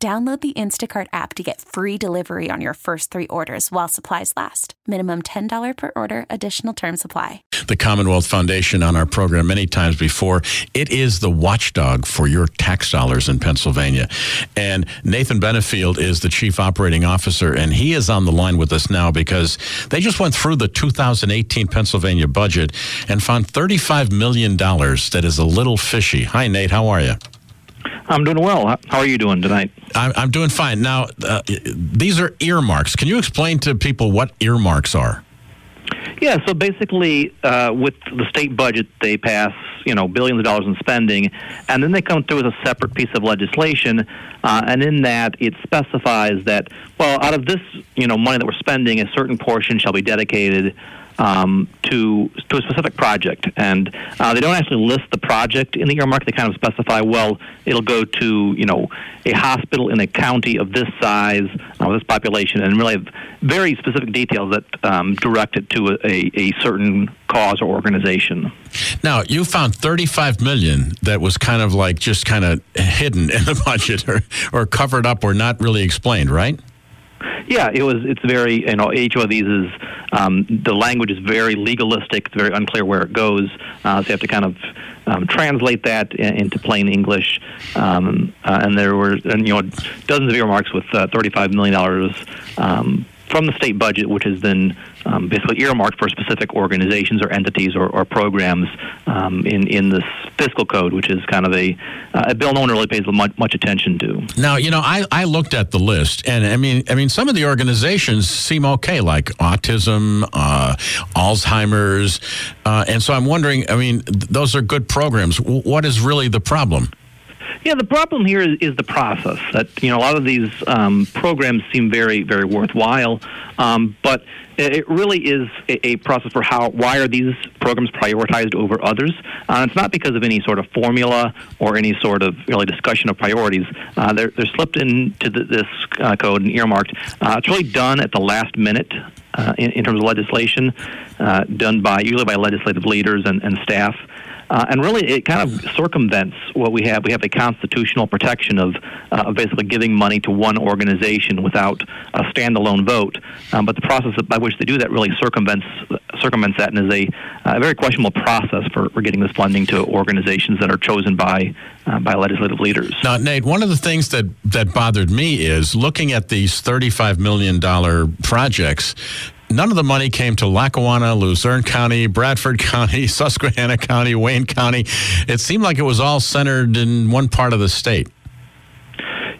Download the Instacart app to get free delivery on your first three orders while supplies last. Minimum $10 per order, additional term supply. The Commonwealth Foundation on our program many times before. It is the watchdog for your tax dollars in Pennsylvania. And Nathan Benefield is the chief operating officer, and he is on the line with us now because they just went through the 2018 Pennsylvania budget and found $35 million that is a little fishy. Hi, Nate. How are you? I'm doing well. How are you doing tonight? I'm, I'm doing fine. Now, uh, these are earmarks. Can you explain to people what earmarks are? Yeah, so basically, uh, with the state budget, they pass you know billions of dollars in spending, and then they come through with a separate piece of legislation, uh, and in that it specifies that well, out of this you know money that we're spending, a certain portion shall be dedicated um, to to a specific project, and uh, they don't actually list the project in the earmark. They kind of specify, well, it'll go to you know a hospital in a county of this size, uh, this population, and really very specific details that um, direct it to a, a certain cause or organization. Now, you found 35 million that was kind of like just kind of hidden in the budget or, or covered up or not really explained, right? Yeah, it was. It's very you know each one of these is um, the language is very legalistic. It's very unclear where it goes. Uh, so you have to kind of um, translate that in, into plain English. Um, uh, and there were and, you know dozens of earmarks with uh, thirty-five million dollars um, from the state budget, which is then um, basically earmarked for specific organizations or entities or, or programs um, in in this fiscal code, which is kind of a, uh, a bill no one really pays much, much attention to. Now, you know, I, I looked at the list, and I mean, I mean, some of the organizations seem okay, like autism, uh, Alzheimer's, uh, and so I'm wondering. I mean, th- those are good programs. W- what is really the problem? Yeah, the problem here is, is the process. That you know, a lot of these um, programs seem very, very worthwhile, um, but it really is a, process for how why are these programs prioritized over others. Uh, it's not because of any sort of formula or any sort of really discussion of priorities. Uh, they're they're slipped into the, this uh, code and earmarked. Uh, it's really done at the last minute. Uh, in, in, terms of legislation, uh, done by usually by legislative leaders and, and staff, uh, and really, it kind of circumvents what we have. We have a constitutional protection of, uh, basically giving money to one organization without a standalone vote. Um, but the process by which they do that really circumvents circumvents that and is a, a very questionable process for, for getting this funding to organizations that are chosen by uh, by legislative leaders. Now, Nate, one of the things that that bothered me is looking at these thirty-five million dollar projects none of the money came to Lackawanna, Luzerne County, Bradford County, Susquehanna County, Wayne County. It seemed like it was all centered in one part of the state.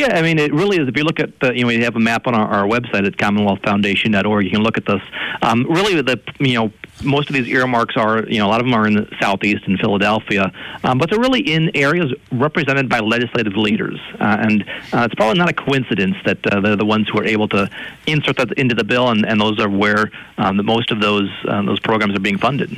Yeah, I mean, it really is. If you look at the, you know, we have a map on our, our website at CommonwealthFoundation.org. You can look at this. Um, really, the you know, most of these earmarks are, you know, a lot of them are in the southeast in Philadelphia, um, but they're really in areas represented by legislative leaders. Uh, and uh, it's probably not a coincidence that uh, they're the ones who are able to insert that into the bill, and, and those are where um, the, most of those um, those programs are being funded.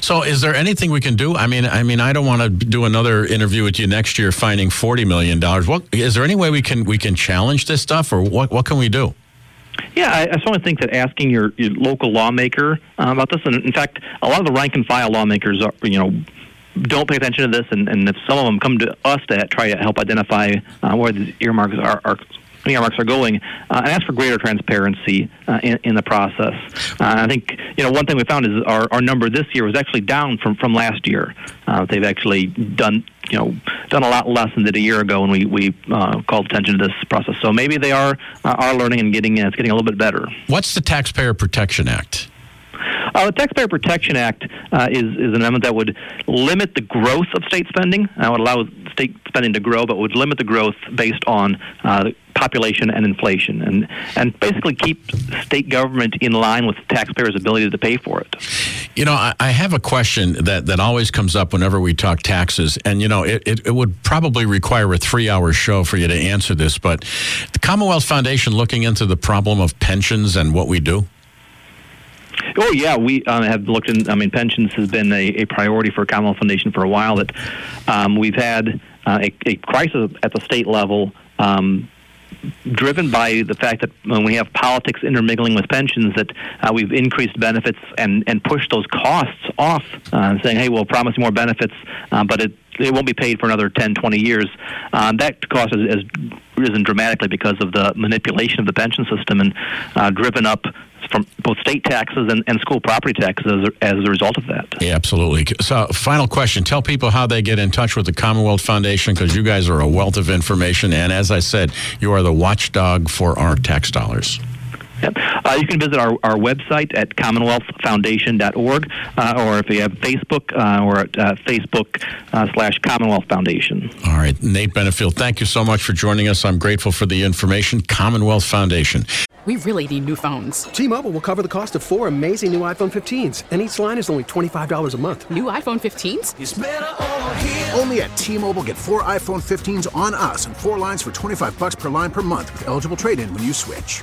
So, is there anything we can do? I mean, I mean, I don't want to do another interview with you next year, finding forty million dollars. What is there any way we can we can challenge this stuff, or what what can we do? Yeah, I, I certainly think that asking your, your local lawmaker uh, about this, and in fact, a lot of the rank and file lawmakers are, you know, don't pay attention to this, and, and if some of them come to us to try to help identify uh, where these earmarks are, are earmarks are going, uh, and ask for greater transparency uh, in, in, the process. Uh, I think you know one thing we found is our, our number this year was actually down from from last year. Uh, they've actually done you know done a lot less than did a year ago when we we uh, called attention to this process. So maybe they are uh, are learning and getting it's getting a little bit better. What's the Taxpayer Protection Act? Uh, the Taxpayer Protection Act uh, is, is an amendment that would limit the growth of state spending. Uh, would allow state spending to grow, but would limit the growth based on uh, population and inflation, and and basically keep state government in line with taxpayers' ability to pay for it. You know, I, I have a question that, that always comes up whenever we talk taxes, and you know, it, it, it would probably require a three-hour show for you to answer this, but the Commonwealth Foundation looking into the problem of pensions and what we do. Oh yeah, we um, have looked in. I mean, pensions has been a, a priority for Commonwealth Foundation for a while. That um, we've had uh, a, a, crisis at the state level. Um, driven by the fact that when we have politics intermingling with pensions, that uh, we've increased benefits and, and pushed those costs off, uh, saying, hey, we'll promise more benefits, uh, but it, it won't be paid for another 10, 20 years. Um, that cost has, risen dramatically because of the manipulation of the pension system and uh, driven up from both state taxes and, and school property taxes as, as a result of that. Yeah, absolutely. So, final question tell people how they get in touch with the Commonwealth Foundation because you guys are a wealth of information. And as I said, you are the watchdog for our tax dollars. Yep. Uh, you can visit our, our website at commonwealthfoundation.org, uh, or if you have Facebook, uh, or at uh, Facebook uh, slash Commonwealth Foundation. All right. Nate Benefield, thank you so much for joining us. I'm grateful for the information. Commonwealth Foundation. We really need new phones. T Mobile will cover the cost of four amazing new iPhone 15s, and each line is only $25 a month. New iPhone 15s? Only at T Mobile get four iPhone 15s on us and four lines for 25 bucks per line per month with eligible trade in when you switch.